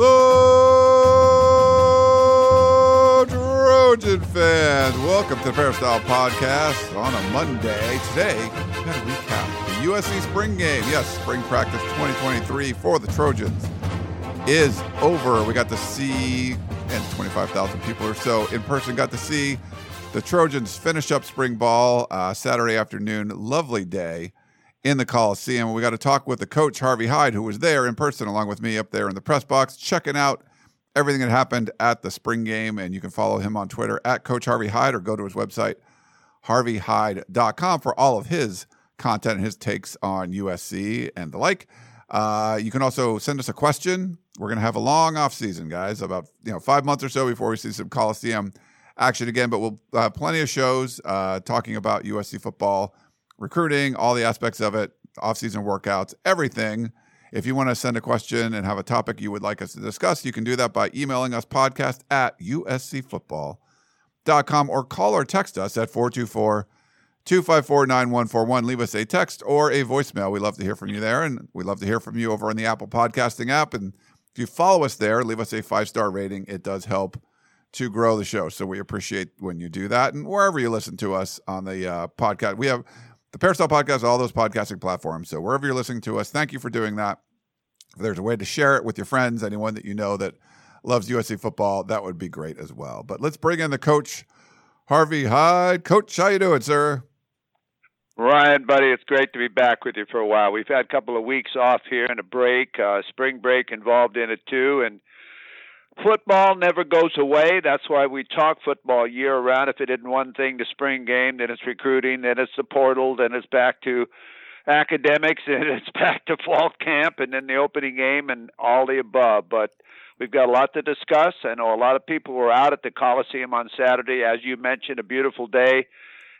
Hello, Trojan fans. Welcome to the Peristyle Podcast on a Monday. Today, we're going to recap the USC spring game. Yes, spring practice 2023 for the Trojans is over. We got to see, and 25,000 people or so in person got to see the Trojans finish up spring ball uh, Saturday afternoon. Lovely day in the Coliseum. We got to talk with the coach, Harvey Hyde, who was there in person along with me up there in the press box, checking out everything that happened at the spring game. And you can follow him on Twitter at Coach Harvey Hyde or go to his website, harveyhyde.com, for all of his content and his takes on USC and the like. Uh, you can also send us a question. We're going to have a long off season, guys, about you know five months or so before we see some Coliseum action again. But we'll have plenty of shows uh, talking about USC football recruiting, all the aspects of it, off-season workouts, everything. If you want to send a question and have a topic you would like us to discuss, you can do that by emailing us podcast at uscfootball.com or call or text us at 424 254 9141. Leave us a text or a voicemail. We love to hear from you there, and we love to hear from you over on the Apple Podcasting app. And if you follow us there, leave us a five star rating. It does help to grow the show. So we appreciate when you do that. And wherever you listen to us on the uh, podcast, we have the Peristyle Podcast, all those podcasting platforms. So wherever you're listening to us, thank you for doing that. If there's a way to share it with your friends, anyone that you know that loves USC football, that would be great as well. But let's bring in the coach, Harvey Hyde. Coach, how you doing, sir? Ryan, buddy, it's great to be back with you for a while. We've had a couple of weeks off here and a break, uh, spring break involved in it too, and football never goes away. That's why we talk football year round. If it isn't one thing, the spring game, then it's recruiting, then it's the portal, then it's back to academics, and it's back to fall camp, and then the opening game, and all the above. But we've got a lot to discuss. I know a lot of people were out at the Coliseum on Saturday, as you mentioned, a beautiful day.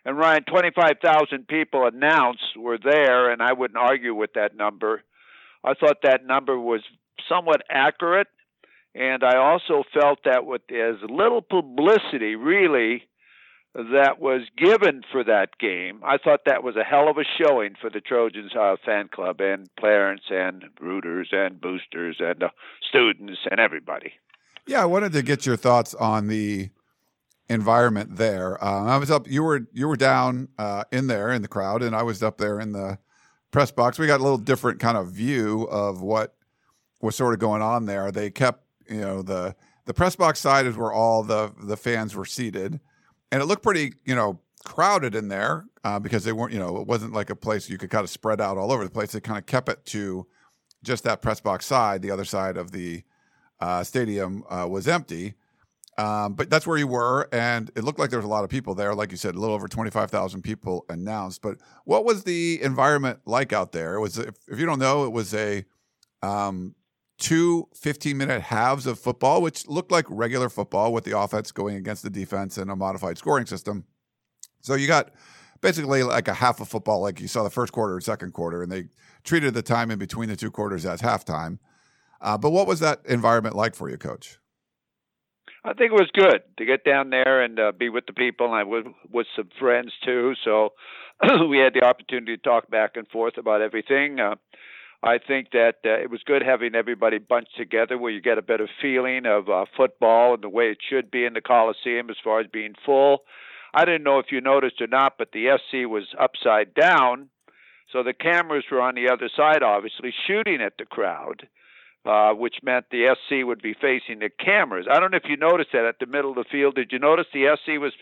And Ryan, 25,000 people announced were there, and I wouldn't argue with that number. I thought that number was somewhat accurate and I also felt that with as little publicity, really, that was given for that game, I thought that was a hell of a showing for the Trojans uh, fan club and parents and rooters and boosters and uh, students and everybody. Yeah, I wanted to get your thoughts on the environment there. Uh, I was up. You were you were down uh, in there in the crowd, and I was up there in the press box. We got a little different kind of view of what was sort of going on there. They kept you know the the press box side is where all the the fans were seated, and it looked pretty you know crowded in there uh, because they weren't you know it wasn't like a place you could kind of spread out all over the place. They kind of kept it to just that press box side. The other side of the uh, stadium uh, was empty. Um, but that's where you were, and it looked like there was a lot of people there. Like you said, a little over twenty five thousand people announced. But what was the environment like out there? It was, if, if you don't know, it was a um, two 15 minute halves of football, which looked like regular football with the offense going against the defense and a modified scoring system. So you got basically like a half of football, like you saw the first quarter and second quarter, and they treated the time in between the two quarters as halftime. Uh, but what was that environment like for you, Coach? I think it was good to get down there and uh, be with the people, and I was with some friends too. So we had the opportunity to talk back and forth about everything. Uh, I think that uh, it was good having everybody bunched together where you get a better feeling of uh, football and the way it should be in the Coliseum as far as being full. I didn't know if you noticed or not, but the SC was upside down. So the cameras were on the other side, obviously, shooting at the crowd, uh, which meant the SC would be facing the cameras. I don't know if you noticed that at the middle of the field. Did you notice the SC was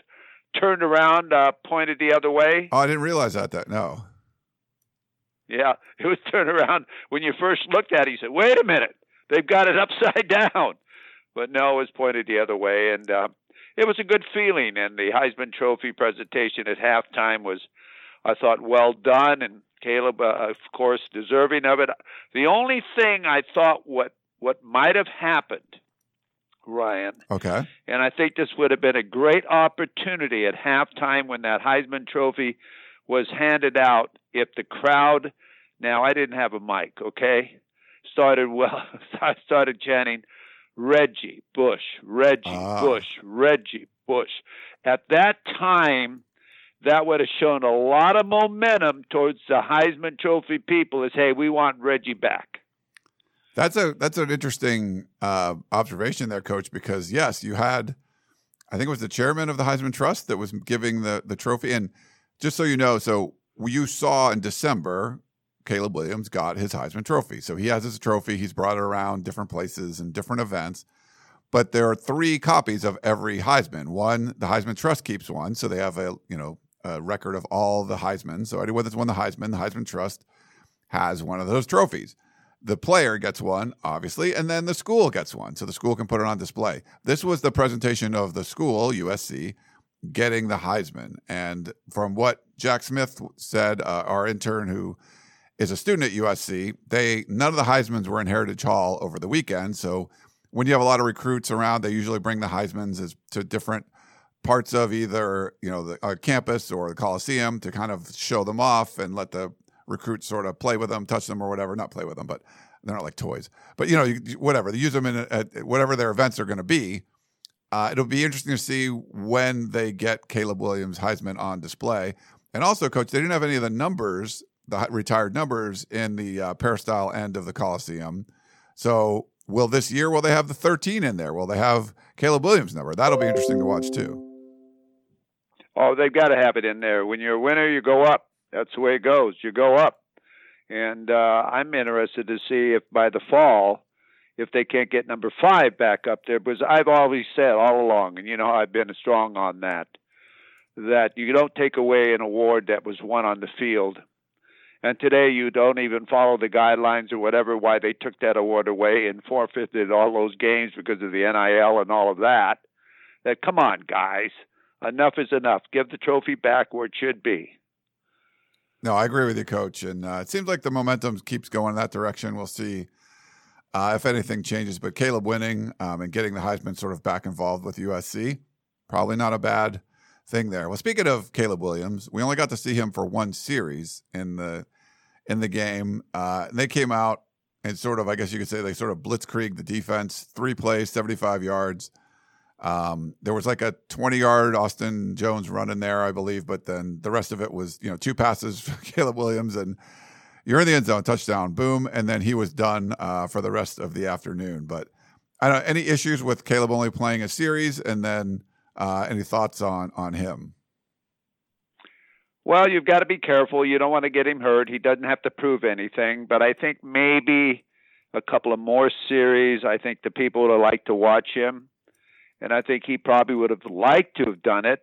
turned around, uh, pointed the other way? Oh, I didn't realize that. That no. Yeah, it was turned around. When you first looked at it, you said, "Wait a minute, they've got it upside down." But no, it was pointed the other way, and uh, it was a good feeling. And the Heisman Trophy presentation at halftime was, I thought, well done, and Caleb, uh, of course, deserving of it. The only thing I thought what what might have happened, Ryan, Okay. and I think this would have been a great opportunity at halftime when that Heisman Trophy was handed out. If the crowd, now I didn't have a mic, okay, started well, I started chanting, Reggie Bush, Reggie Ah. Bush, Reggie Bush. At that time, that would have shown a lot of momentum towards the Heisman Trophy people. Is hey, we want Reggie back. That's a that's an interesting uh, observation there, Coach. Because yes, you had, I think it was the chairman of the Heisman Trust that was giving the the trophy. And just so you know, so you saw in December, Caleb Williams got his Heisman Trophy. So he has his trophy. He's brought it around different places and different events. But there are three copies of every Heisman. One, the Heisman Trust keeps one, so they have a you know a record of all the Heisman. So anyone that's won the Heisman, the Heisman Trust has one of those trophies the player gets one, obviously, and then the school gets one. So the school can put it on display. This was the presentation of the school, USC, getting the Heisman. And from what Jack Smith said, uh, our intern who is a student at USC, they none of the Heismans were in Heritage Hall over the weekend. So when you have a lot of recruits around, they usually bring the Heismans as, to different parts of either you know the uh, campus or the Coliseum to kind of show them off and let the recruits sort of play with them, touch them or whatever. Not play with them, but they're not like toys. But you know, you, whatever they use them in at whatever their events are going to be. Uh, it'll be interesting to see when they get Caleb Williams Heisman on display. And also, coach, they didn't have any of the numbers, the retired numbers in the uh, peristyle end of the Coliseum. So, will this year will they have the 13 in there? Will they have Caleb Williams number? That'll be interesting to watch too. Oh, they've got to have it in there. When you're a winner, you go up. That's the way it goes. You go up. And uh, I'm interested to see if by the fall, if they can't get number five back up there, because I've always said all along, and you know I've been strong on that, that you don't take away an award that was won on the field. And today you don't even follow the guidelines or whatever why they took that award away and forfeited all those games because of the NIL and all of that. That come on, guys, enough is enough. Give the trophy back where it should be. No, I agree with you, coach. And uh, it seems like the momentum keeps going in that direction. We'll see uh, if anything changes. But Caleb winning um, and getting the Heisman sort of back involved with USC, probably not a bad thing there. Well, speaking of Caleb Williams, we only got to see him for one series in the in the game. Uh, and they came out and sort of, I guess you could say, they sort of blitzkrieg the defense. Three plays, seventy five yards. Um, there was like a 20 yard Austin Jones run in there, I believe, but then the rest of it was, you know, two passes for Caleb Williams and you're in the end zone, touchdown, boom. And then he was done uh, for the rest of the afternoon. But I don't any issues with Caleb only playing a series and then uh, any thoughts on, on him? Well, you've got to be careful. You don't want to get him hurt. He doesn't have to prove anything, but I think maybe a couple of more series. I think the people would have liked to watch him, and I think he probably would have liked to have done it.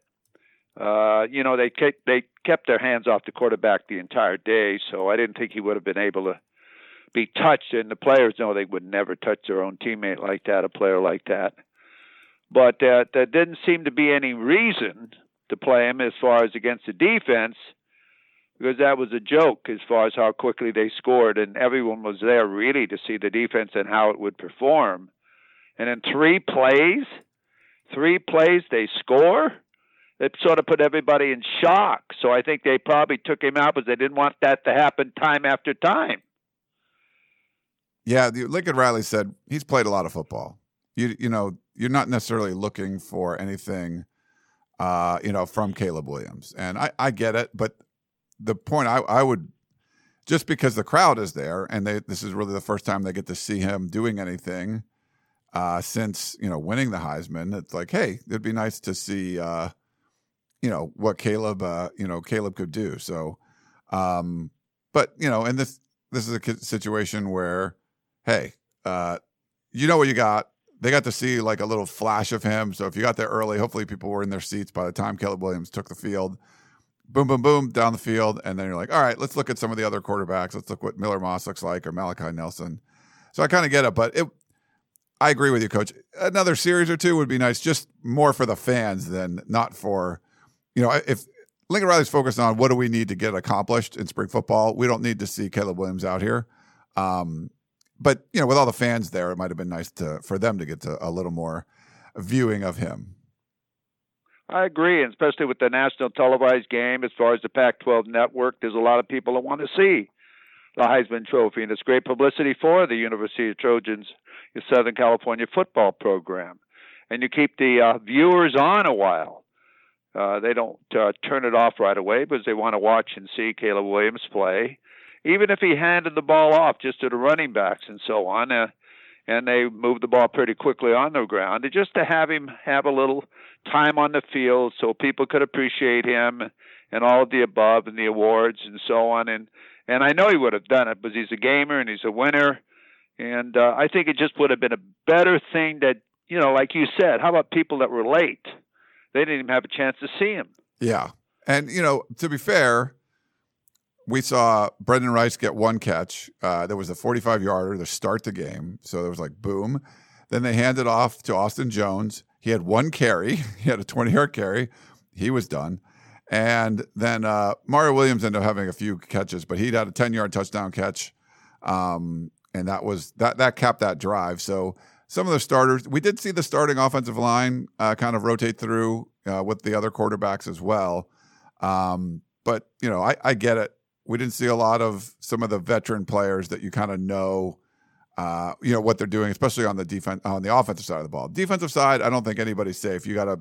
Uh, you know, they they kept their hands off the quarterback the entire day, so I didn't think he would have been able to be touched. And the players know they would never touch their own teammate like that, a player like that. But uh, there didn't seem to be any reason to play him as far as against the defense because that was a joke as far as how quickly they scored and everyone was there really to see the defense and how it would perform and in three plays three plays they score it sort of put everybody in shock so i think they probably took him out because they didn't want that to happen time after time Yeah, Lincoln Riley said he's played a lot of football. You you know you're not necessarily looking for anything, uh, you know, from Caleb Williams, and I I get it, but the point I I would just because the crowd is there and they this is really the first time they get to see him doing anything uh, since you know winning the Heisman. It's like hey, it'd be nice to see uh, you know what Caleb uh, you know Caleb could do. So. Um, but you know, and this this is a situation where, hey, uh, you know what you got. They got to see like a little flash of him. So if you got there early, hopefully people were in their seats by the time Caleb Williams took the field. Boom, boom, boom, down the field, and then you're like, all right, let's look at some of the other quarterbacks. Let's look what Miller Moss looks like or Malachi Nelson. So I kind of get it, but it. I agree with you, Coach. Another series or two would be nice, just more for the fans than not for, you know, if Lincoln Riley's focused on what do we need to get accomplished in spring football. We don't need to see Caleb Williams out here. Um, but you know, with all the fans there, it might have been nice to for them to get to a little more viewing of him. I agree, and especially with the national televised game, as far as the Pac-12 network, there's a lot of people that want to see the Heisman Trophy, and it's great publicity for the University of Trojans, the Southern California football program, and you keep the uh, viewers on a while. Uh, they don't uh, turn it off right away because they want to watch and see Caleb Williams play, even if he handed the ball off just to the running backs and so on. Uh, and they move the ball pretty quickly on the ground. Just to have him have a little time on the field so people could appreciate him and all of the above and the awards and so on. And and I know he would have done it because he's a gamer and he's a winner. And uh, I think it just would have been a better thing that you know, like you said, how about people that were late? They didn't even have a chance to see him. Yeah. And, you know, to be fair, we saw Brenden Rice get one catch. Uh, there was a 45 yarder to start the game. So there was like boom. Then they handed off to Austin Jones. He had one carry, he had a 20 yard carry. He was done. And then uh, Mario Williams ended up having a few catches, but he'd had a 10 yard touchdown catch. Um, and that was that that capped that drive. So some of the starters. We did see the starting offensive line uh, kind of rotate through uh, with the other quarterbacks as well. Um, but you know, I, I, get it. We didn't see a lot of some of the veteran players that you kind of know, uh, you know, what they're doing, especially on the defense on the offensive side of the ball. Defensive side, I don't think anybody's safe. You gotta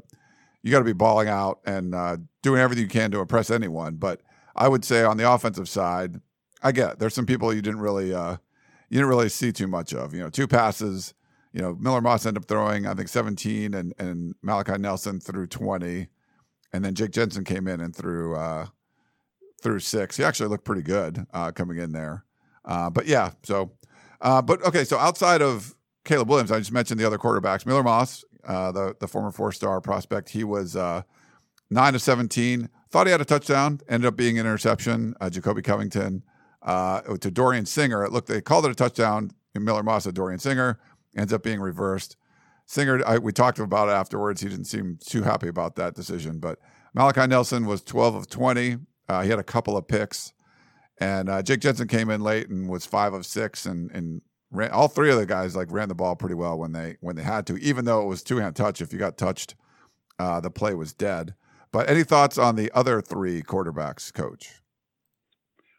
you gotta be balling out and uh, doing everything you can to impress anyone. But I would say on the offensive side, I get it. there's some people you didn't really uh, you didn't really see too much of. You know, two passes you know, Miller Moss ended up throwing, I think, 17 and, and Malachi Nelson threw 20. And then Jake Jensen came in and threw uh, threw six. He actually looked pretty good uh, coming in there. Uh, but yeah, so, uh, but okay, so outside of Caleb Williams, I just mentioned the other quarterbacks. Miller Moss, uh, the, the former four star prospect, he was uh, 9 of 17. Thought he had a touchdown, ended up being an interception. Jacoby Covington to Dorian Singer. It looked, they called it a touchdown. Miller Moss, a Dorian Singer ends up being reversed. Singer, I, we talked about it afterwards. He didn't seem too happy about that decision. But Malachi Nelson was 12 of 20. Uh, he had a couple of picks. And uh, Jake Jensen came in late and was five of six, and and ran, all three of the guys like ran the ball pretty well when they when they had to, even though it was two hand touch. If you got touched, uh, the play was dead. But any thoughts on the other three quarterbacks, Coach?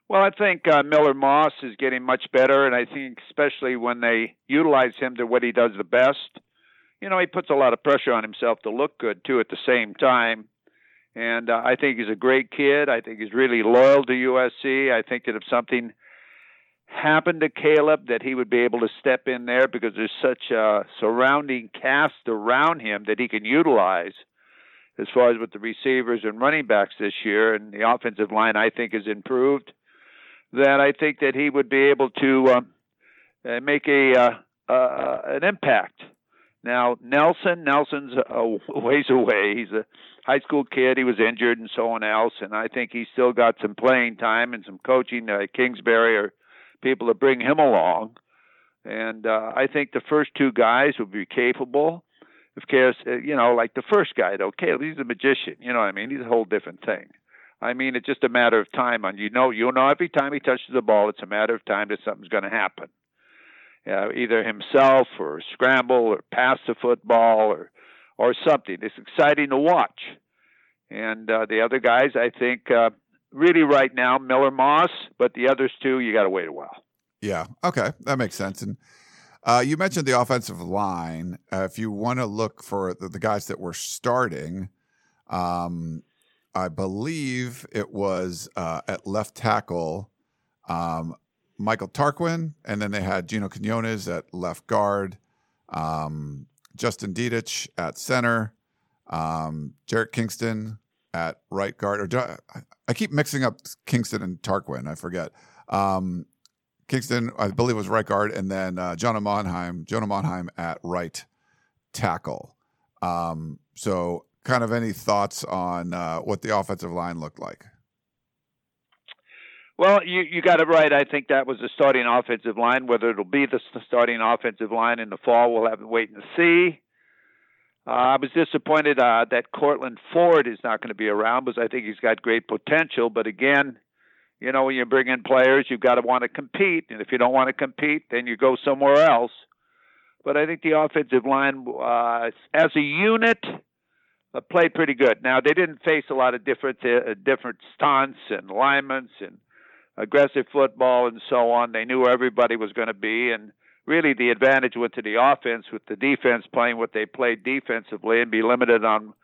Well, I think uh, Miller Moss is getting much better, and I think especially when they utilize him to what he does the best. You know, he puts a lot of pressure on himself to look good too at the same time. And uh, I think he's a great kid. I think he's really loyal to USC. I think that if something happened to Caleb, that he would be able to step in there because there's such a surrounding cast around him that he can utilize as far as with the receivers and running backs this year. And the offensive line, I think, has improved that I think that he would be able to um, uh, make a uh, uh, an impact. Now Nelson, Nelson's a ways away. He's a high school kid. He was injured and so on else, and I think he's still got some playing time and some coaching. Uh, Kingsbury or people to bring him along, and uh, I think the first two guys will be capable. Of course, uh, you know, like the first guy Caleb, he's a magician. You know what I mean? He's a whole different thing. I mean, it's just a matter of time. And you know, you know, every time he touches the ball, it's a matter of time that something's going to happen. Uh, either himself or scramble or pass the football or or something. It's exciting to watch. And uh, the other guys, I think, uh, really right now, Miller Moss, but the others two, you got to wait a while. Yeah. Okay, that makes sense. And uh, you mentioned the offensive line. Uh, if you want to look for the, the, guys that were starting, um, I believe it was uh, at left tackle, um, Michael Tarquin, and then they had Gino Quinones at left guard, um, Justin Dedich at center, um, Kingston at right guard. Or I, I keep mixing up Kingston and Tarquin. I forget. Um, Kingston, I believe, was right guard, and then uh, Jonah Monheim, Jonah Monheim at right tackle. Um, so, kind of any thoughts on uh, what the offensive line looked like? Well, you you got it right. I think that was the starting offensive line. Whether it'll be the starting offensive line in the fall, we'll have to wait and see. Uh, I was disappointed uh, that Courtland Ford is not going to be around because I think he's got great potential. But again, you know, when you bring in players, you've got to want to compete, and if you don't want to compete, then you go somewhere else. But I think the offensive line, uh, as a unit, uh, played pretty good. Now they didn't face a lot of different uh, different stunts and alignments and aggressive football and so on. They knew where everybody was going to be, and really the advantage went to the offense with the defense playing what they played defensively and be limited on,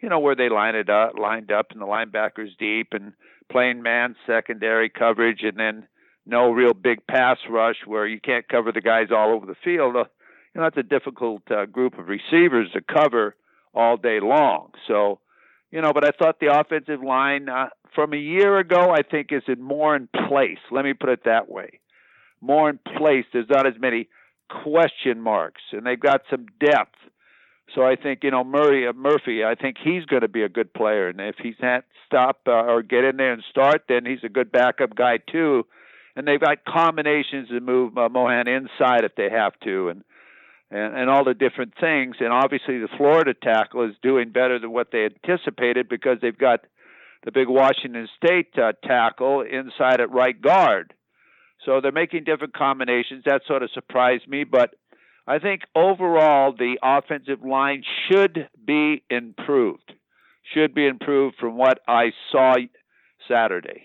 you know, where they lined it up, lined up, and the linebackers deep and playing man secondary coverage, and then no real big pass rush where you can't cover the guys all over the field. Uh, you know, that's a difficult uh, group of receivers to cover all day long. So, you know, but I thought the offensive line uh, from a year ago, I think, is in more in place. Let me put it that way. More in place. There's not as many question marks, and they've got some depth. So I think you know Murray uh, Murphy. I think he's going to be a good player, and if he can't stop uh, or get in there and start, then he's a good backup guy too. And they've got combinations to move uh, Mohan inside if they have to, and and, and all the different things. And obviously, the Florida tackle is doing better than what they anticipated because they've got the big Washington State uh, tackle inside at right guard. So they're making different combinations. That sort of surprised me, but I think overall the offensive line should be improved. Should be improved from what I saw Saturday.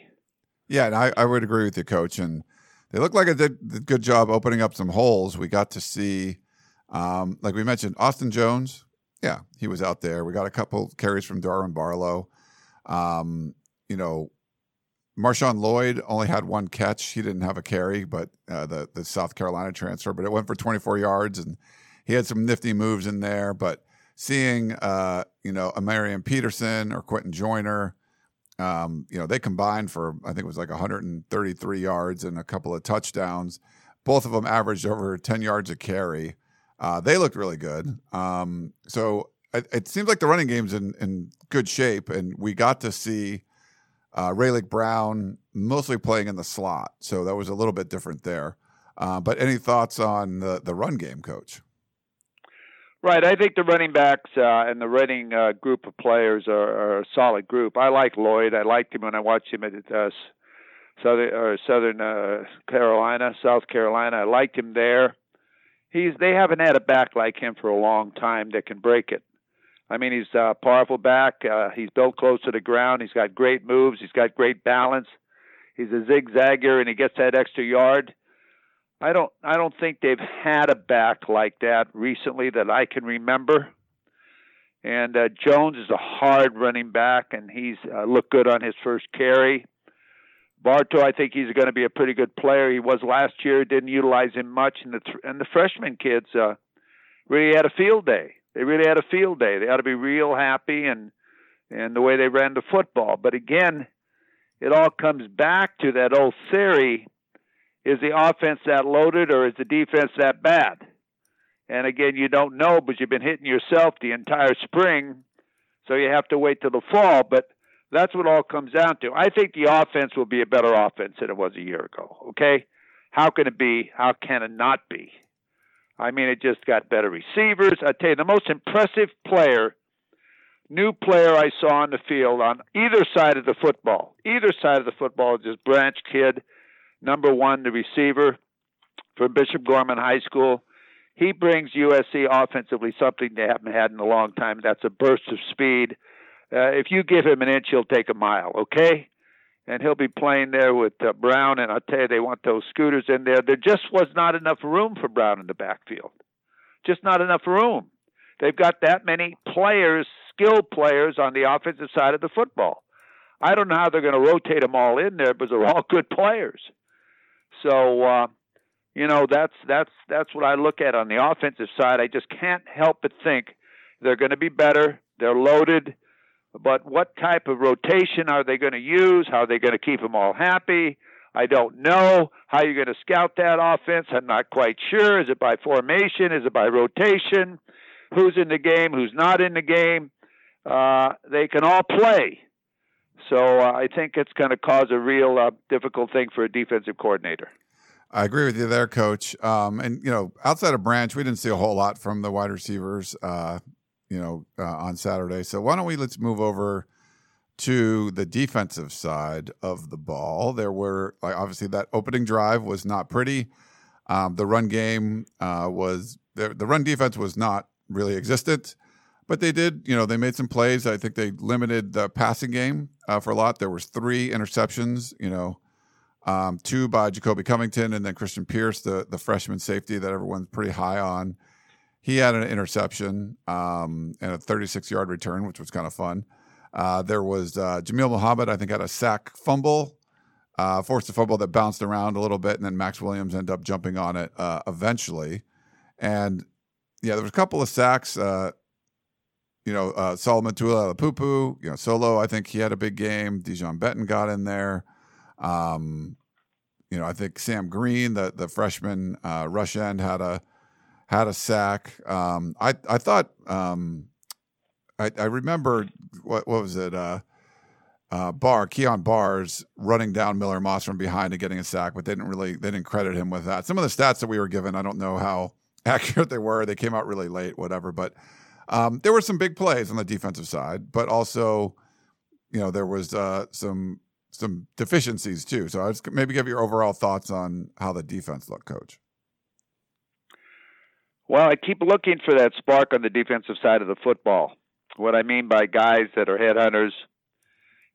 Yeah, and I, I would agree with you, Coach. And they look like they did a good job opening up some holes. We got to see um, like we mentioned, Austin Jones, yeah, he was out there. We got a couple carries from Darwin Barlow. Um, you know, Marshawn Lloyd only had one catch. He didn't have a carry, but uh, the the South Carolina transfer, but it went for 24 yards, and he had some nifty moves in there. But seeing, uh, you know, a Marion Peterson or Quinten Joyner, um, you know, they combined for I think it was like 133 yards and a couple of touchdowns. Both of them averaged over 10 yards a carry. Uh, they looked really good. Um, so it, it, seems like the running game's in, in good shape, and we got to see uh, Raleek Brown mostly playing in the slot. So that was a little bit different there. Uh, but any thoughts on the, the run game, coach? Right. I think the running backs uh, and the running uh, group of players are, are, a solid group. I like Lloyd. I liked him when I watched him at uh, Southern, Southern uh, Carolina, South Carolina. I liked him there he's they haven't had a back like him for a long time that can break it. I mean, he's a powerful back. Uh, he's built close to the ground. He's got great moves. He's got great balance. He's a zigzagger, and he gets that extra yard. I don't. I don't think they've had a back like that recently that I can remember. And uh, Jones is a hard running back, and he's uh, looked good on his first carry. Barlow, I think he's going to be a pretty good player. He was last year. Didn't utilize him much, and the th- and the freshman kids uh, really had a field day. They really had a field day. They ought to be real happy and and the way they ran the football. But again, it all comes back to that old theory: is the offense that loaded, or is the defense that bad? And again, you don't know, but you've been hitting yourself the entire spring, so you have to wait till the fall. But that's what all comes down to. I think the offense will be a better offense than it was a year ago. Okay, how can it be? How can it not be? I mean, it just got better receivers. I tell you, the most impressive player, new player I saw on the field on either side of the football, either side of the football is this Branch kid, number one, the receiver from Bishop Gorman High School. He brings USC offensively something they haven't had in a long time. That's a burst of speed uh, if you give him an inch, he'll take a mile. Okay, and he'll be playing there with uh, Brown. And I'll tell you, they want those scooters in there. There just was not enough room for Brown in the backfield. Just not enough room. They've got that many players, skilled players on the offensive side of the football. I don't know how they're going to rotate them all in there, but they're all good players. So, uh, you know, that's that's that's what I look at on the offensive side. I just can't help but think they're going to be better. They're loaded but what type of rotation are they going to use? How are they going to keep them all happy? I don't know how you're going to scout that offense. I'm not quite sure. Is it by formation? Is it by rotation? Who's in the game? Who's not in the game? Uh, they can all play. So uh, I think it's going to cause a real uh, difficult thing for a defensive coordinator. I agree with you there, Coach. Um, and you know, outside of Branch, we didn't see a whole lot from the wide receivers. Uh, you know, uh, on Saturday. So why don't we let's move over to the defensive side of the ball? There were like, obviously that opening drive was not pretty. Um, the run game uh, was the, the run defense was not really existent, but they did. You know, they made some plays. I think they limited the passing game uh, for a lot. There was three interceptions. You know um, two by Jacoby Covington, and then Christian Pierce, the the freshman safety that everyone's pretty high on. He had an interception um, and a 36 yard return, which was kind of fun. Uh, there was uh, Jamil Muhammad, I think, had a sack fumble, uh, forced a fumble that bounced around a little bit, and then Max Williams ended up jumping on it uh, eventually. And yeah, there was a couple of sacks. Uh, you know, uh, Solomon Tuliaupupu, you know, solo. I think he had a big game. Dijon Benton got in there. Um, you know, I think Sam Green, the the freshman uh, rush end, had a had a sack. Um, I I thought um, I, I remember what what was it? Uh, uh, Barr Kyon Barrs running down Miller Moss from behind and getting a sack, but they didn't really they didn't credit him with that. Some of the stats that we were given, I don't know how accurate they were. They came out really late, whatever. But um, there were some big plays on the defensive side, but also, you know, there was uh, some some deficiencies too. So I was maybe give your overall thoughts on how the defense looked, coach. Well, I keep looking for that spark on the defensive side of the football. What I mean by guys that are headhunters,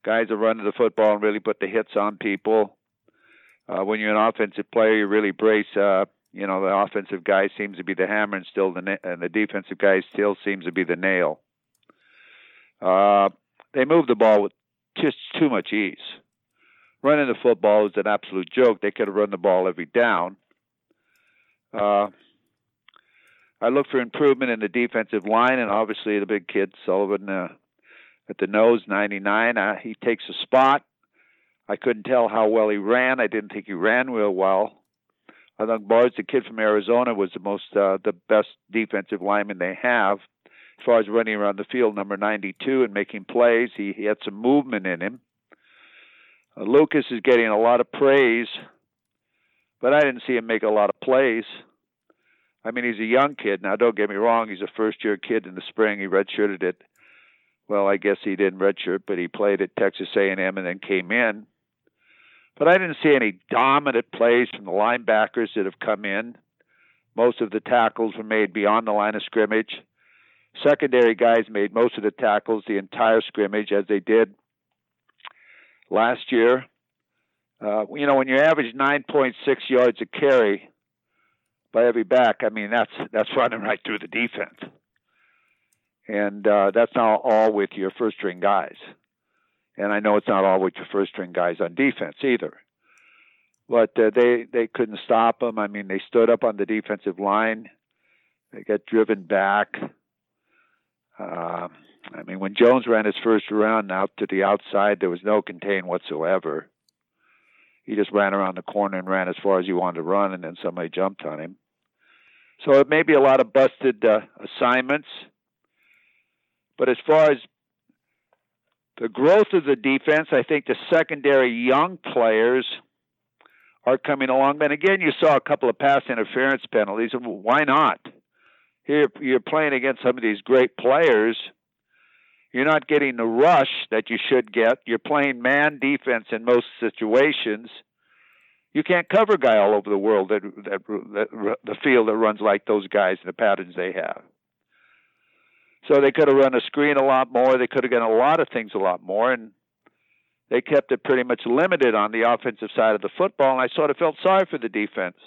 guys that run to the football and really put the hits on people. Uh, when you're an offensive player, you really brace. Uh, you know, the offensive guy seems to be the hammer, and still the na- and the defensive guy still seems to be the nail. Uh, they move the ball with just too much ease running the football is an absolute joke. They could have run the ball every down. Uh, I look for improvement in the defensive line, and obviously the big kid Sullivan uh, at the nose, 99. Uh, he takes a spot. I couldn't tell how well he ran. I didn't think he ran real well. I think Barnes, the kid from Arizona, was the most uh, the best defensive lineman they have as far as running around the field, number 92, and making plays. He, he had some movement in him. Uh, Lucas is getting a lot of praise, but I didn't see him make a lot of plays. I mean, he's a young kid. Now, don't get me wrong; he's a first-year kid in the spring. He redshirted it. Well, I guess he didn't redshirt, but he played at Texas A&M and then came in. But I didn't see any dominant plays from the linebackers that have come in. Most of the tackles were made beyond the line of scrimmage. Secondary guys made most of the tackles the entire scrimmage, as they did last year. Uh, you know, when you average 9.6 yards a carry by every back, I mean that's that's running right through the defense, and uh, that's not all with your first string guys. And I know it's not all with your first string guys on defense either. But uh, they they couldn't stop them. I mean, they stood up on the defensive line. They got driven back. Uh, I mean, when Jones ran his first round out to the outside, there was no contain whatsoever. He just ran around the corner and ran as far as he wanted to run, and then somebody jumped on him. So it may be a lot of busted uh, assignments. But as far as the growth of the defense, I think the secondary young players are coming along. And again, you saw a couple of pass interference penalties. Why not? Here, you're playing against some of these great players you're not getting the rush that you should get. You're playing man defense in most situations. You can't cover a guy all over the world that, that, that the field that runs like those guys and the patterns they have. So they could have run a screen a lot more. They could have done a lot of things a lot more, and they kept it pretty much limited on the offensive side of the football. And I sort of felt sorry for the defense.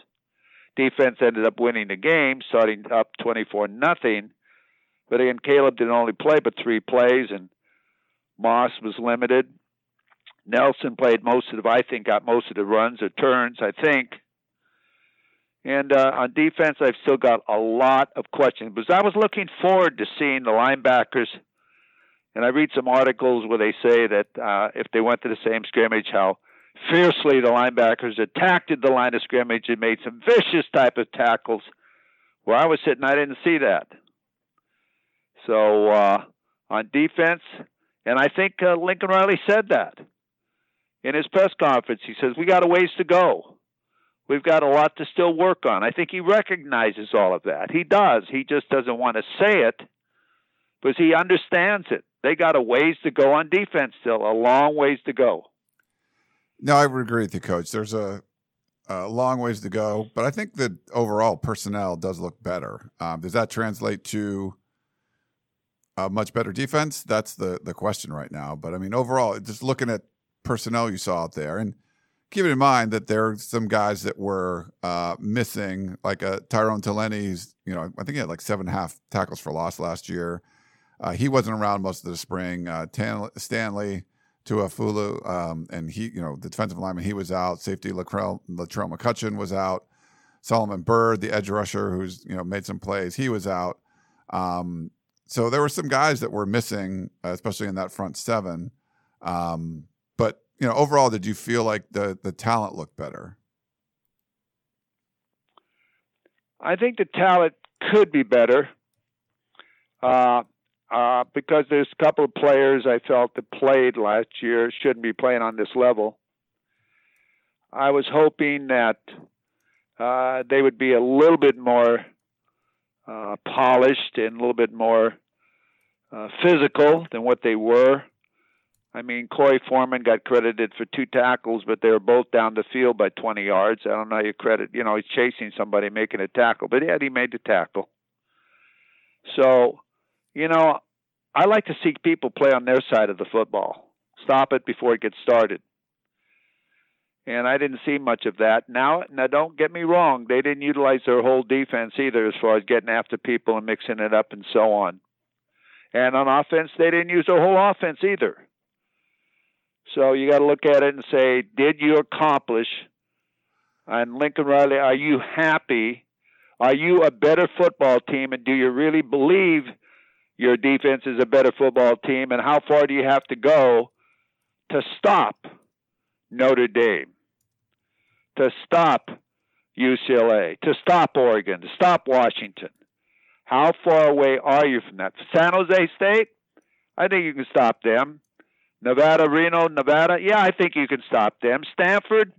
Defense ended up winning the game, starting up twenty-four nothing but again, Caleb didn't only play but three plays, and Moss was limited. Nelson played most of the, I think, got most of the runs or turns, I think. And uh, on defense, I've still got a lot of questions because I was looking forward to seeing the linebackers. And I read some articles where they say that uh, if they went to the same scrimmage, how fiercely. The linebackers attacked at the line of scrimmage and made some vicious type of tackles. Where I was sitting, I didn't see that. So uh, on defense, and I think uh, Lincoln Riley said that in his press conference. He says we got a ways to go. We've got a lot to still work on. I think he recognizes all of that. He does. He just doesn't want to say it because he understands it. They got a ways to go on defense still, a long ways to go. No, I would agree with you, Coach. There's a, a long ways to go, but I think that overall personnel does look better. Um, does that translate to a much better defense? That's the the question right now. But I mean, overall, just looking at personnel you saw out there, and keeping in mind that there are some guys that were uh, missing, like uh, Tyrone Taleni's. You know, I think he had like seven and a half tackles for loss last year. Uh, he wasn't around most of the spring. Uh, Tan- Stanley Ta'ufo'ou, um, and he, you know, the defensive lineman, he was out. Safety Latrell, Latrell McCutchin was out. Solomon Byrd, the edge rusher, who's you know made some plays, he was out. Um, so there were some guys that were missing, uh, especially in that front seven. Um, but you know, overall, did you feel like the the talent looked better? I think the talent could be better uh, uh, because there's a couple of players I felt that played last year shouldn't be playing on this level. I was hoping that uh, they would be a little bit more uh, polished and a little bit more uh, physical than what they were. I mean, Korey Foreman got credited for two tackles, but they were both down the field by 20 yards. I don't know how you credit, you know, he's chasing somebody making a tackle, but yeah, he made the tackle. So, you know, I like to see people play on their side of the football. Stop it before it gets started and I didn't see much of that. Now, now don't get me wrong; they didn't utilize their whole defense either, as far as getting after people and mixing it up and so on. And on offense, they didn't use their whole offense either. So you got to look at it and say, did you accomplish? And Lincoln Riley, are you happy? Are you a better football team? And do you really believe your defense is a better football team? And how far do you have to go to stop Notre Dame? to stop UCLA, to stop Oregon, to stop Washington. How far away are you from that? San Jose State? I think you can stop them. Nevada, Reno, Nevada? Yeah, I think you can stop them. Stanford?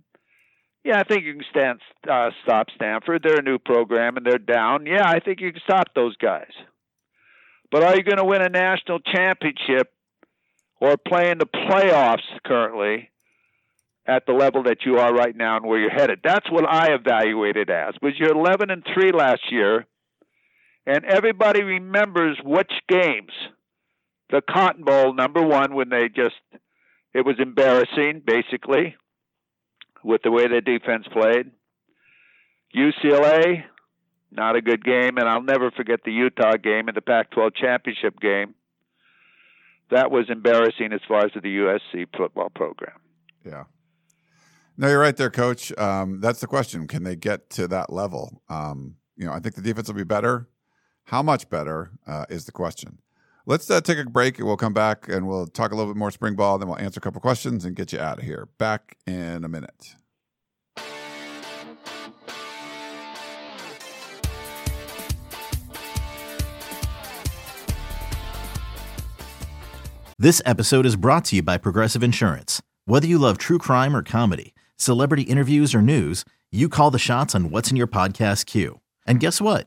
Yeah, I think you can stand, uh, stop Stanford. They're a new program and they're down. Yeah, I think you can stop those guys. But are you going to win a national championship or play in the playoffs currently at the level that you are right now and where you're headed. That's what I evaluated as. Was you're 11 and 3 last year, and everybody remembers which games. The Cotton Bowl, number one, when they just, it was embarrassing, basically, with the way the defense played. UCLA, not a good game, and I'll never forget the Utah game and the Pac 12 championship game. That was embarrassing as far as the USC football program. Yeah. No, you're right there, Coach. Um, that's the question. Can they get to that level? Um, you know, I think the defense will be better. How much better uh, is the question. Let's uh, take a break. and We'll come back and we'll talk a little bit more spring ball. Then we'll answer a couple questions and get you out of here. Back in a minute. This episode is brought to you by Progressive Insurance. Whether you love true crime or comedy celebrity interviews, or news, you call the shots on what's in your podcast queue. And guess what?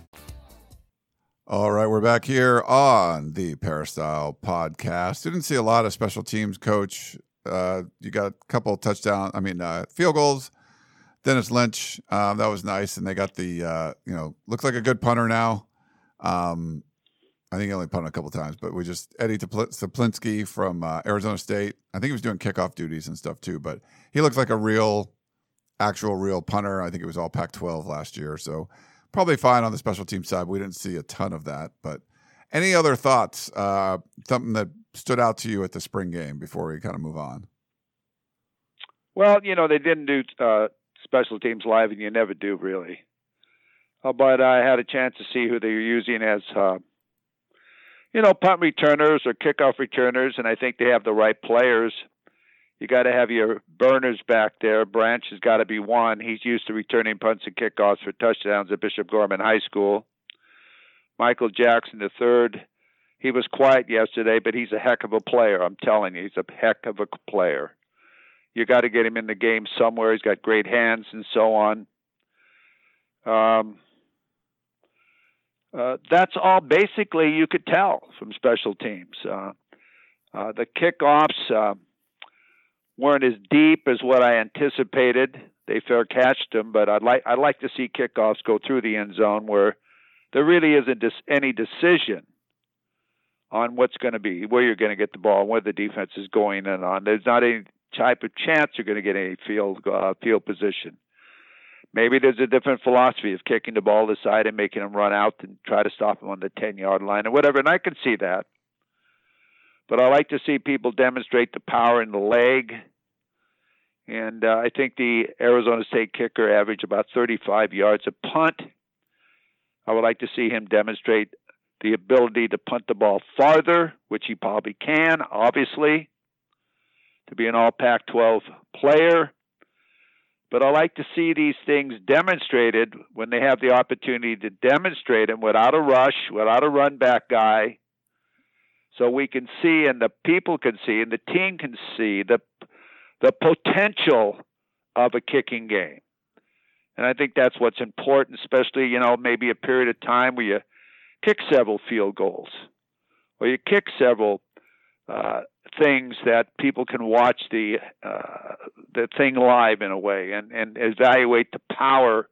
All right, we're back here on the Peristyle podcast. Didn't see a lot of special teams, coach. Uh, you got a couple touchdown, I mean, uh, field goals. Denis Lynch, um, that was nice, and they got the uh, you know looks like a good punter now. Um, I think he only punted a couple times, but we just Eddie Czaplicki from uh, Arizona State. I think he was doing kickoff duties and stuff too, but he looks like a real, actual real punter. I think it was all Pac-12 last year, so probably fine on the special team side. We didn't see a ton of that, but any other thoughts? Uh, something that stood out to you at the spring game before we kind of move on? Well, you know they didn't do uh, special teams live, and you never do really. Uh, but I had a chance to see who they were using as uh, you know, punt returners or kickoff returners, and I think they have the right players. You got to have your burners back there. Branch has got to be one. He's used to returning punts and kickoffs for touchdowns at Bishop Gorman High School. Michael Jackson the third. He was quiet yesterday, but he's a heck of a player. I'm telling you, he's a heck of a player. You got to get him in the game somewhere. He's got great hands and so on. Um, uh, that's all basically you could tell from special teams. Uh, uh, the kickoffs uh, weren't as deep as what I anticipated. They fair catched them, but I'd like I'd like to see kickoffs go through the end zone where there really isn't any decision on what's going to be where you're going to get the ball, and where the defense is going and on. There's not any type of chance you're going to get any field uh, field position. Maybe there's a different philosophy of kicking the ball to side and making them run out and try to stop them on the 10 yard line or whatever. And I can see that. But I like to see people demonstrate the power in the leg. And uh, I think the Arizona State kicker averaged about 35 yards a punt. I would like to see him demonstrate the ability to punt the ball farther, which he probably can, obviously, to be an all Pac 12 player. But I like to see these things demonstrated when they have the opportunity to demonstrate them without a rush, without a run back guy, so we can see and the people can see and the team can see the the potential of a kicking game. And I think that's what's important, especially, you know, maybe a period of time where you kick several field goals or you kick several uh, things that people can watch the uh, the thing live in a way and and evaluate the power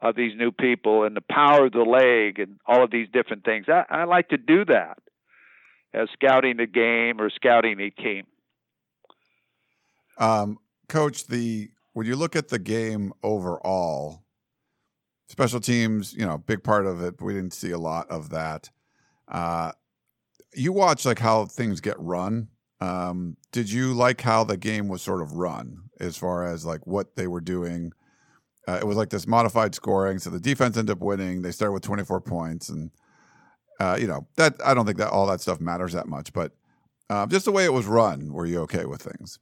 of these new people and the power of the leg and all of these different things. I, I like to do that as scouting a game or scouting a team. Um, Coach, the when you look at the game overall, special teams, you know, big part of it. We didn't see a lot of that. Uh, you watch like how things get run um, did you like how the game was sort of run as far as like what they were doing? Uh, it was like this modified scoring, so the defense ended up winning. They started with 24 points, and uh, you know that I don't think that all that stuff matters that much, but uh, just the way it was run, were you okay with things?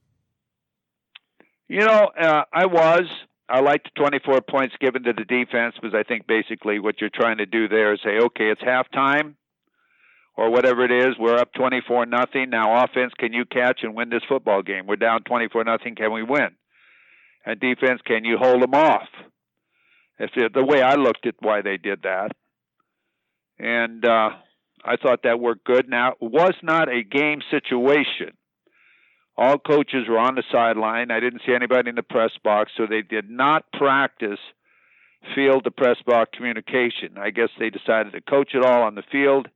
You know, uh, I was. I liked the 24 points given to the defense because I think basically what you're trying to do there is say, okay, it's halftime or whatever it is. We're up 24 nothing. Now offense, can you catch and win this football game? We're down 24 nothing. Can we win? And defense, can you hold them off? That's the way I looked at why they did that, and uh, I thought that worked good. Now it was not a game situation. All coaches were on the sideline. I didn't see anybody in the press box, so they did not practice field to press box communication. I guess they decided to coach it all on the field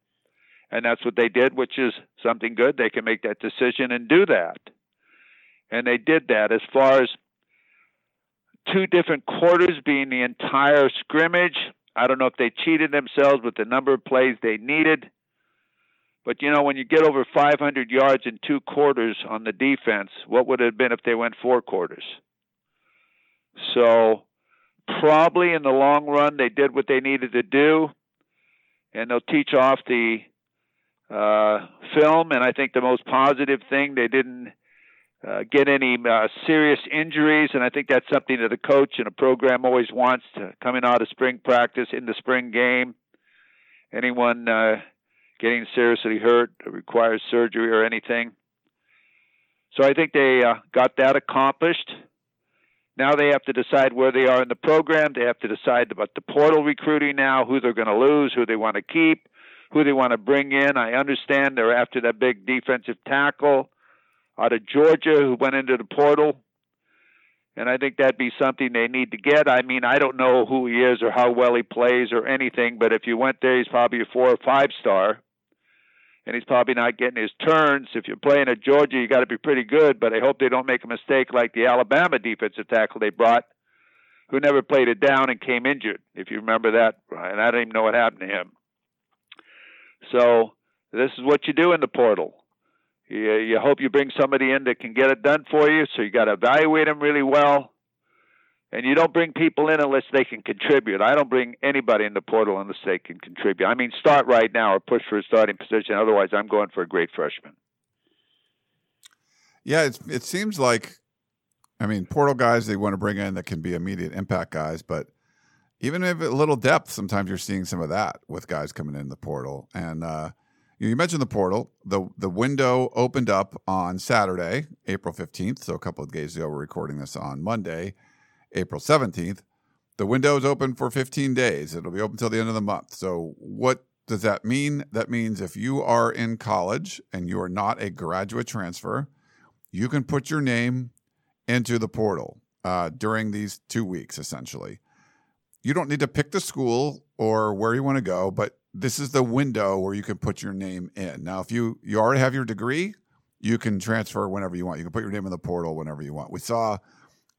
and that's what they did, which is something good. They can make that decision and do that. And they did that as far as two different quarters being the entire scrimmage. I don't know if they cheated themselves with the number of plays they needed. But you know, when you get over 500 yards in two quarters on the defense, what would it have been if they went four quarters? So, probably in the long run, they did what they needed to do, and they'll teach off the uh, film, and I think the most positive thing they didn't uh, get any uh, serious injuries, and I think that's something that a coach and a program always wants to coming out of spring practice in the spring game. Anyone uh, getting seriously hurt requires surgery or anything. So I think they uh, got that accomplished. Now they have to decide where they are in the program. They have to decide about the portal recruiting now, who they're going to lose, who they want to keep who they want to bring in. I understand they're after that big defensive tackle out of Georgia who went into the portal. And I think that'd be something they need to get. I mean, I don't know who he is or how well he plays or anything, but if you went there, he's probably a four or five star. And he's probably not getting his turns. If you're playing at Georgia, you got to be pretty good, but I hope they don't make a mistake like the Alabama defensive tackle they brought, who never played it down and came injured, if you remember that, And I don't even know what happened to him. So this is what you do in the portal. You, you hope you bring somebody in that can get it done for you. So you got to evaluate them really well. And you don't bring people in unless they can contribute. I don't bring anybody in the portal unless they can contribute. I mean, start right now or push for a starting position. Otherwise, I'm going for a great freshman. Yeah, it seems like, I mean, portal guys they want to bring in that can be immediate impact guys, but even if a little depth, sometimes you're seeing some of that with guys coming in the portal. And uh, you mentioned the portal. the The window opened up on Saturday, April fifteenth. So a couple of days ago, we're recording this on Monday, April seventeenth. The window is open for 15 days. It'll be open until the end of the month. So what does that mean? That means if you are in college and you are not a graduate transfer, you can put your name into the portal uh, during these two weeks, essentially you don't need to pick the school or where you want to go, but this is the window where you can put your name in. Now, if you you already have your degree, you can transfer whenever you want. You can put your name in the portal whenever you want. We saw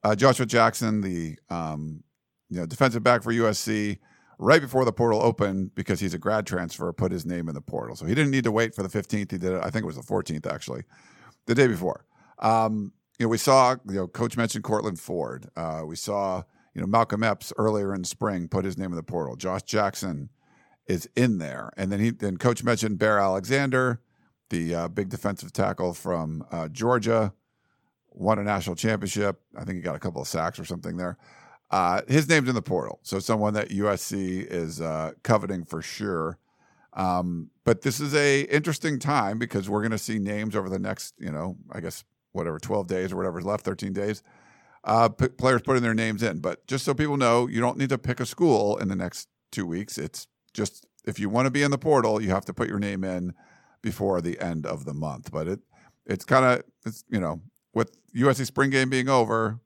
uh, Joshua Jackson, the um, you know defensive back for USC, right before the portal opened because he's a grad transfer, put his name in the portal. So he didn't need to wait for the 15th. He did it. I think it was the 14th actually, the day before. Um, you know, we saw you know Coach mentioned Courtland Ford. Uh, we saw you know, Malcolm Epps earlier in spring put his name in the portal. Josh Jackson is in there, and then he then coach mentioned Bear Alexander, the uh, big defensive tackle from uh, Georgia, won a national championship. I think he got a couple of sacks or something there. Uh, his name's in the portal, so someone that USC is uh, coveting for sure. Um, but this is a interesting time because we're going to see names over the next, you know, I guess whatever, twelve days or whatever's left, thirteen days uh, p- players putting their names in. But just so people know, you don't need to pick a school in the next two weeks. It's just if you want to be in the portal, you have to put your name in before the end of the month. But it it's kind of it's you know with USC spring game being over,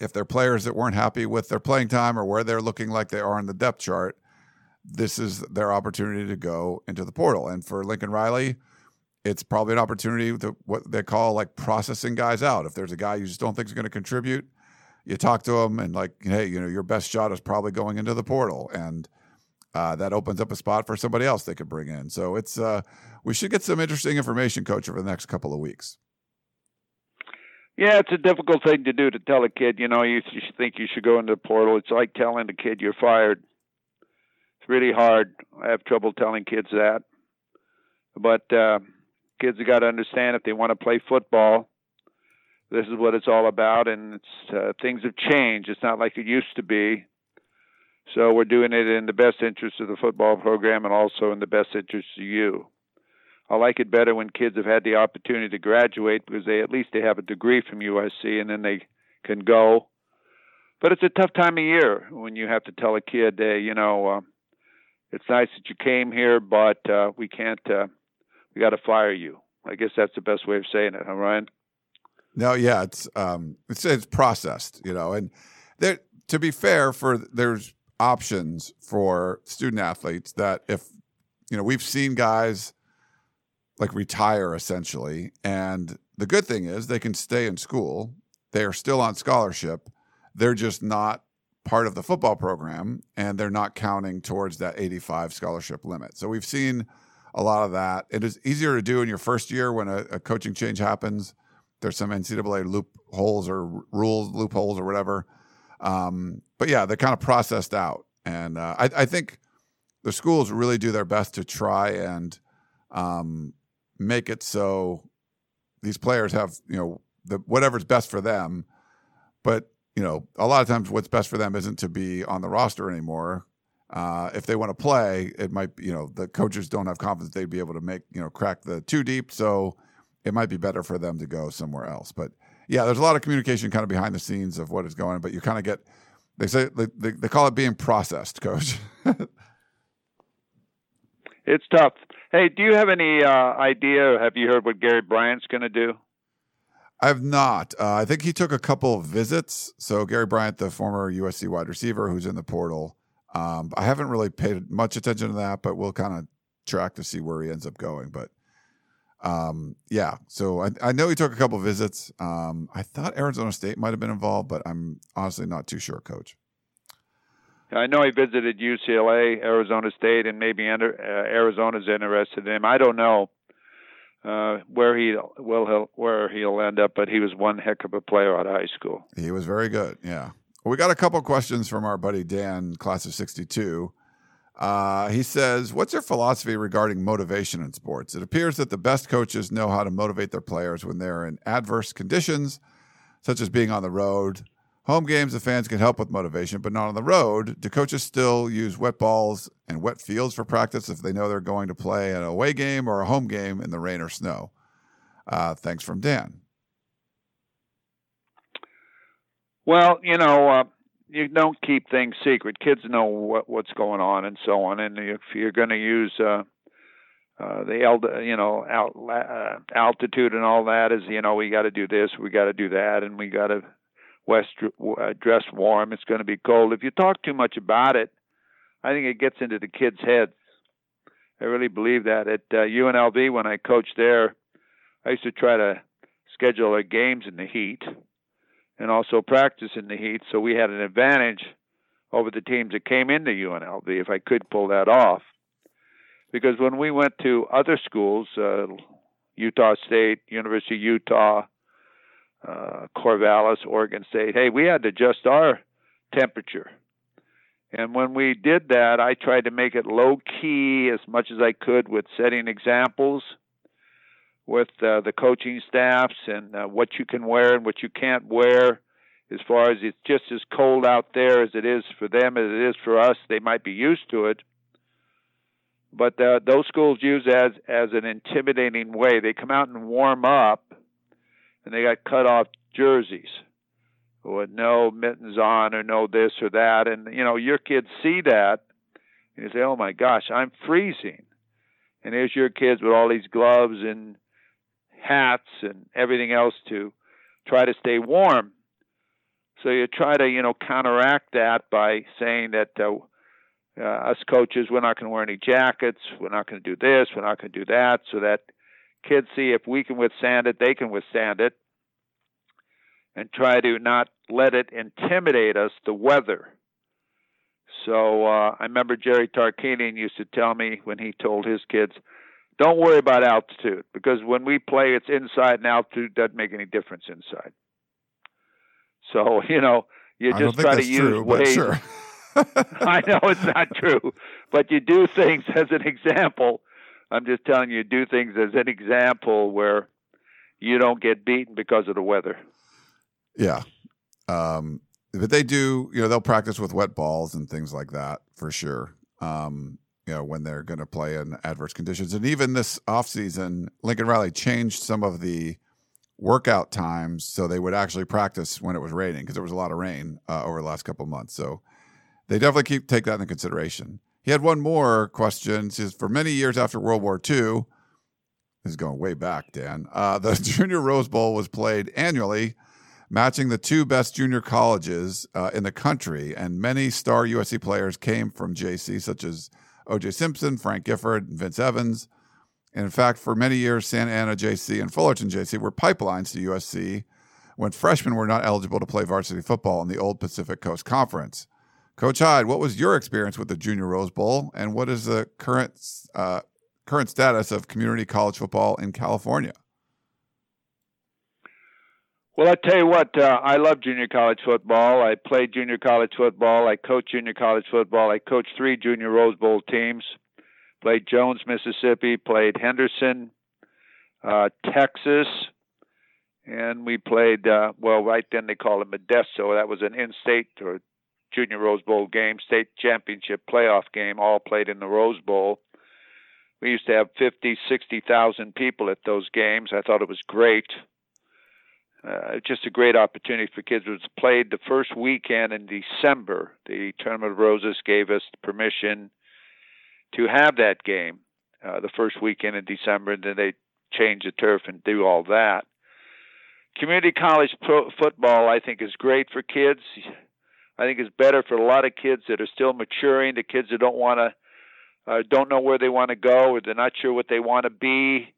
if they're players that weren't happy with their playing time or where they're looking like they are in the depth chart, this is their opportunity to go into the portal. And for Lincoln Riley, it's probably an opportunity to what they call like processing guys out. If there's a guy you just don't think is going to contribute, you talk to him and like, hey, you know, your best shot is probably going into the portal, and uh, that opens up a spot for somebody else they could bring in. So it's uh, we should get some interesting information, coach, over the next couple of weeks. Yeah, it's a difficult thing to do to tell a kid. You know, you, you think you should go into the portal. It's like telling a kid you're fired. It's really hard. I have trouble telling kids that, but. Uh, kids have got to understand if they want to play football, this is what it's all about. And it's uh, things have changed. It's not like it used to be. So we're doing it in the best interest of the football program and also in the best interest of you. I like it better when kids have had the opportunity to graduate because they at least they have a degree from USC and then they can go. But it's a tough time of year when you have to tell a kid, uh, you know, uh, it's nice that you came here, but uh, we can't uh, we got to fire you. I guess that's the best way of saying it, huh, Ryan? No, yeah, it's um, it's it's processed, you know, and there. To be fair, for there's options for student athletes that if you know we've seen guys like retire essentially, and the good thing is they can stay in school. They are still on scholarship. They're just not part of the football program, and they're not counting towards that 85 scholarship limit. So we've seen a lot of that. It is easier to do in your first year when a, a coaching change happens. There's some NCAA loopholes or rules loopholes or whatever. Um, but yeah, they're kind of processed out, and uh, I, I, think the schools really do their best to try and um, make it so these players have you know the whatever's best for them. But you know, a lot of times what's best for them isn't to be on the roster anymore. Uh, if they want to play, it might you know the coaches don't have confidence they'd be able to make you know crack the two deep, so it might be better for them to go somewhere else. But yeah, there's a lot of communication kind of behind the scenes of what is going on, but you kind of get they say they, they call it being processed, coach. it's tough. Hey, do you have any uh, idea? Have you heard what Gary Bryant's going to do? I've not. Uh, I think he took a couple of visits. So Gary Bryant, the former USC wide receiver, who's in the portal. Um, I haven't really paid much attention to that, but we'll kind of track to see where he ends up going. But um, yeah, so I, I, know he took a couple of visits. Um, I thought Arizona State might have been involved, but I'm honestly not too sure, Coach. I know he visited UCLA, Arizona State, and maybe uh, Arizona's interested in him. I don't know uh, where he will he'll, where he'll end up, but he was one heck of a player out of high school. He was very good. Yeah. Well, we got a couple questions from our buddy Dan, class of '62. Uh, he says, What's your philosophy regarding motivation in sports? It appears that the best coaches know how to motivate their players when they're in adverse conditions, such as being on the road. Home games, the fans can help with motivation, but not on the road. Do coaches still use wet balls and wet fields for practice if they know they're going to play an away game or a home game in the rain or snow? Uh, thanks from Dan. Well, you know, uh, you don't keep things secret. Kids know what what's going on and so on. And if you're going to use uh, uh, the el- you know alt- uh, altitude and all that, is you know we got to do this, we got to do that, and we got to west uh, dress warm. It's going to be cold. If you talk too much about it, I think it gets into the kids' heads. I really believe that at uh, UNLV when I coached there, I used to try to schedule our games in the heat and also practice in the heat. So we had an advantage over the teams that came into UNLV if I could pull that off. Because when we went to other schools, uh, Utah State, University of Utah, uh, Corvallis, Oregon State, hey, we had to adjust our temperature. And when we did that, I tried to make it low key as much as I could with setting examples with uh, the coaching staffs and uh, what you can wear and what you can't wear. As far as it's just as cold out there as it is for them as it is for us, they might be used to it. But uh, those schools use as as an intimidating way. They come out and warm up, and they got cut off jerseys with no mittens on or no this or that, and you know your kids see that, and you say, "Oh my gosh, I'm freezing," and here's your kids with all these gloves and hats and everything else to try to stay warm. So you try to, you know, counteract that by saying that uh, uh, us coaches, we're not going to wear any jackets, we're not going to do this, we're not going to do that, so that kids see if we can withstand it, they can withstand it, and try to not let it intimidate us, the weather. So uh, I remember Jerry Tarkanian used to tell me when he told his kids, don't worry about altitude because when we play, it's inside, and altitude doesn't make any difference inside. So you know, you just try to use true, ways. Sure. I know it's not true, but you do things as an example. I'm just telling you, do things as an example where you don't get beaten because of the weather. Yeah. Um, but they do, you know, they'll practice with wet balls and things like that for sure. Um, you know, when they're going to play in adverse conditions. And even this offseason, Lincoln Riley changed some of the workout times so they would actually practice when it was raining because there was a lot of rain uh, over the last couple months. So they definitely keep take that into consideration. He had one more question. Says for many years after World War II, this is going way back, Dan. Uh, the Junior Rose Bowl was played annually, matching the two best junior colleges uh, in the country, and many star USC players came from JC, such as O.J. Simpson, Frank Gifford, and Vince Evans. And in fact, for many years, Santa Ana JC and Fullerton JC were pipelines to USC when freshmen were not eligible to play varsity football in the old Pacific Coast Conference. Coach Hyde, what was your experience with the Junior Rose Bowl, and what is the current uh, current status of community college football in California? Well, I tell you what, uh, I love junior college football. I played junior college football. I coached junior college football. I coached three junior Rose Bowl teams. Played Jones, Mississippi. Played Henderson, uh, Texas, and we played. Uh, well, right then they called it Modesto. That was an in-state or junior Rose Bowl game, state championship playoff game. All played in the Rose Bowl. We used to have fifty, sixty thousand people at those games. I thought it was great uh, just a great opportunity for kids. It was played the first weekend in December. The Tournament of Roses gave us permission to have that game. uh, the first weekend in December, and then they change the turf and do all that. Community college pro- football, I think, is great for kids. I think it's better for a lot of kids that are still maturing, the kids that don't want to, uh, don't know where they want to go, or they're not sure what they want to be,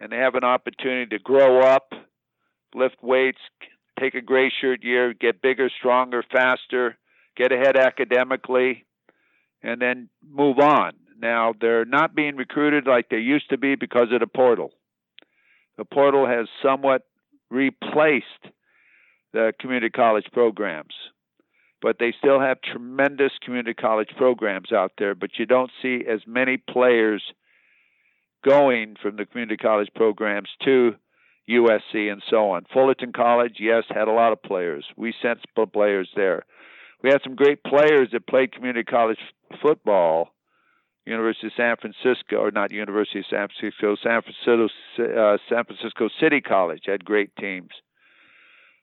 and they have an opportunity to grow up, lift weights, take a gray shirt year, get bigger, stronger, faster, get ahead academically, and then move on. Now, they're not being recruited like they used to be because of the portal. The portal has somewhat replaced the community college programs, but they still have tremendous community college programs out there, but you don't see as many players going from the community college programs to USC and so on. Fullerton College, yes, had a lot of players. We sent some players there. We had some great players that played community college football. University of San Francisco, or not University of San Francisco, San Francisco, uh, San Francisco City College had great teams.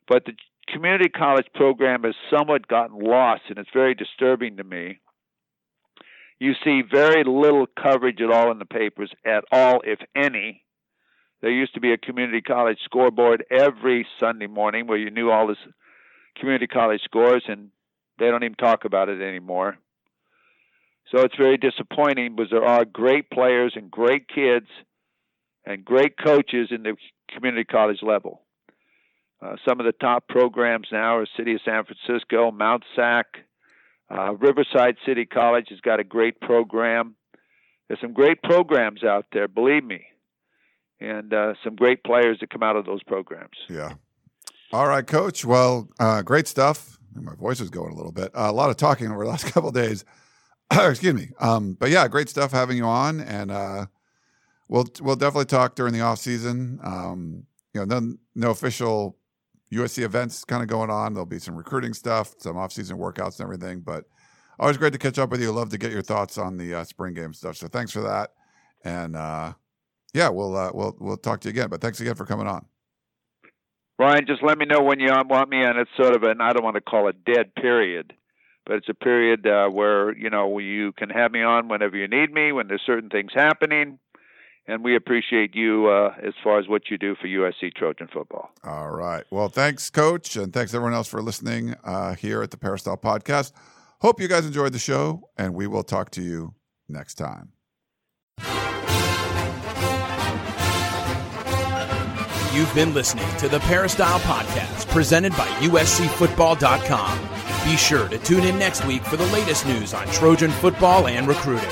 But the community college program has somewhat gotten lost, and it's very disturbing to me. You see very little coverage at all in the papers, at all, if any. There used to be a community college scoreboard every Sunday morning where you knew all the community college scores, and they don't even talk about it anymore. So it's very disappointing because there are great players and great kids and great coaches in the community college level. Uh, some of the top programs now are City of San Francisco, Mount Sac, uh, Riverside City College has got a great program. There's some great programs out there, believe me, and uh, some great players that come out of those programs. Yeah. All right, Coach. Well, uh, great stuff. My voice is going a little bit. Uh, a lot of talking over the last couple days. Excuse me. Um, but yeah, great stuff having you on, and we'll we'll definitely talk during the off season. Um, you know, no, no official USC events kind of going on. There'll be some recruiting stuff, some off season workouts, and everything. But always great to catch up with you. Love to get your thoughts on the uh, spring game stuff. So thanks for that, and uh, yeah, we'll uh, we'll we'll talk to you again. But thanks again for coming on. Ryan, just let me know when you want me on. It's sort of an I don't want to call it dead period but it's a period uh, where you know you can have me on whenever you need me when there's certain things happening and we appreciate you uh, as far as what you do for USC Trojan football. All right. Well, thanks, Coach, and thanks everyone else for listening uh, here at the Peristyle Podcast. Hope you guys enjoyed the show, and we will talk to you next time. You've been listening to the Peristyle Podcast, presented by USCFootball.com. Be sure to tune in next week for the latest news on Trojan football and recruiting.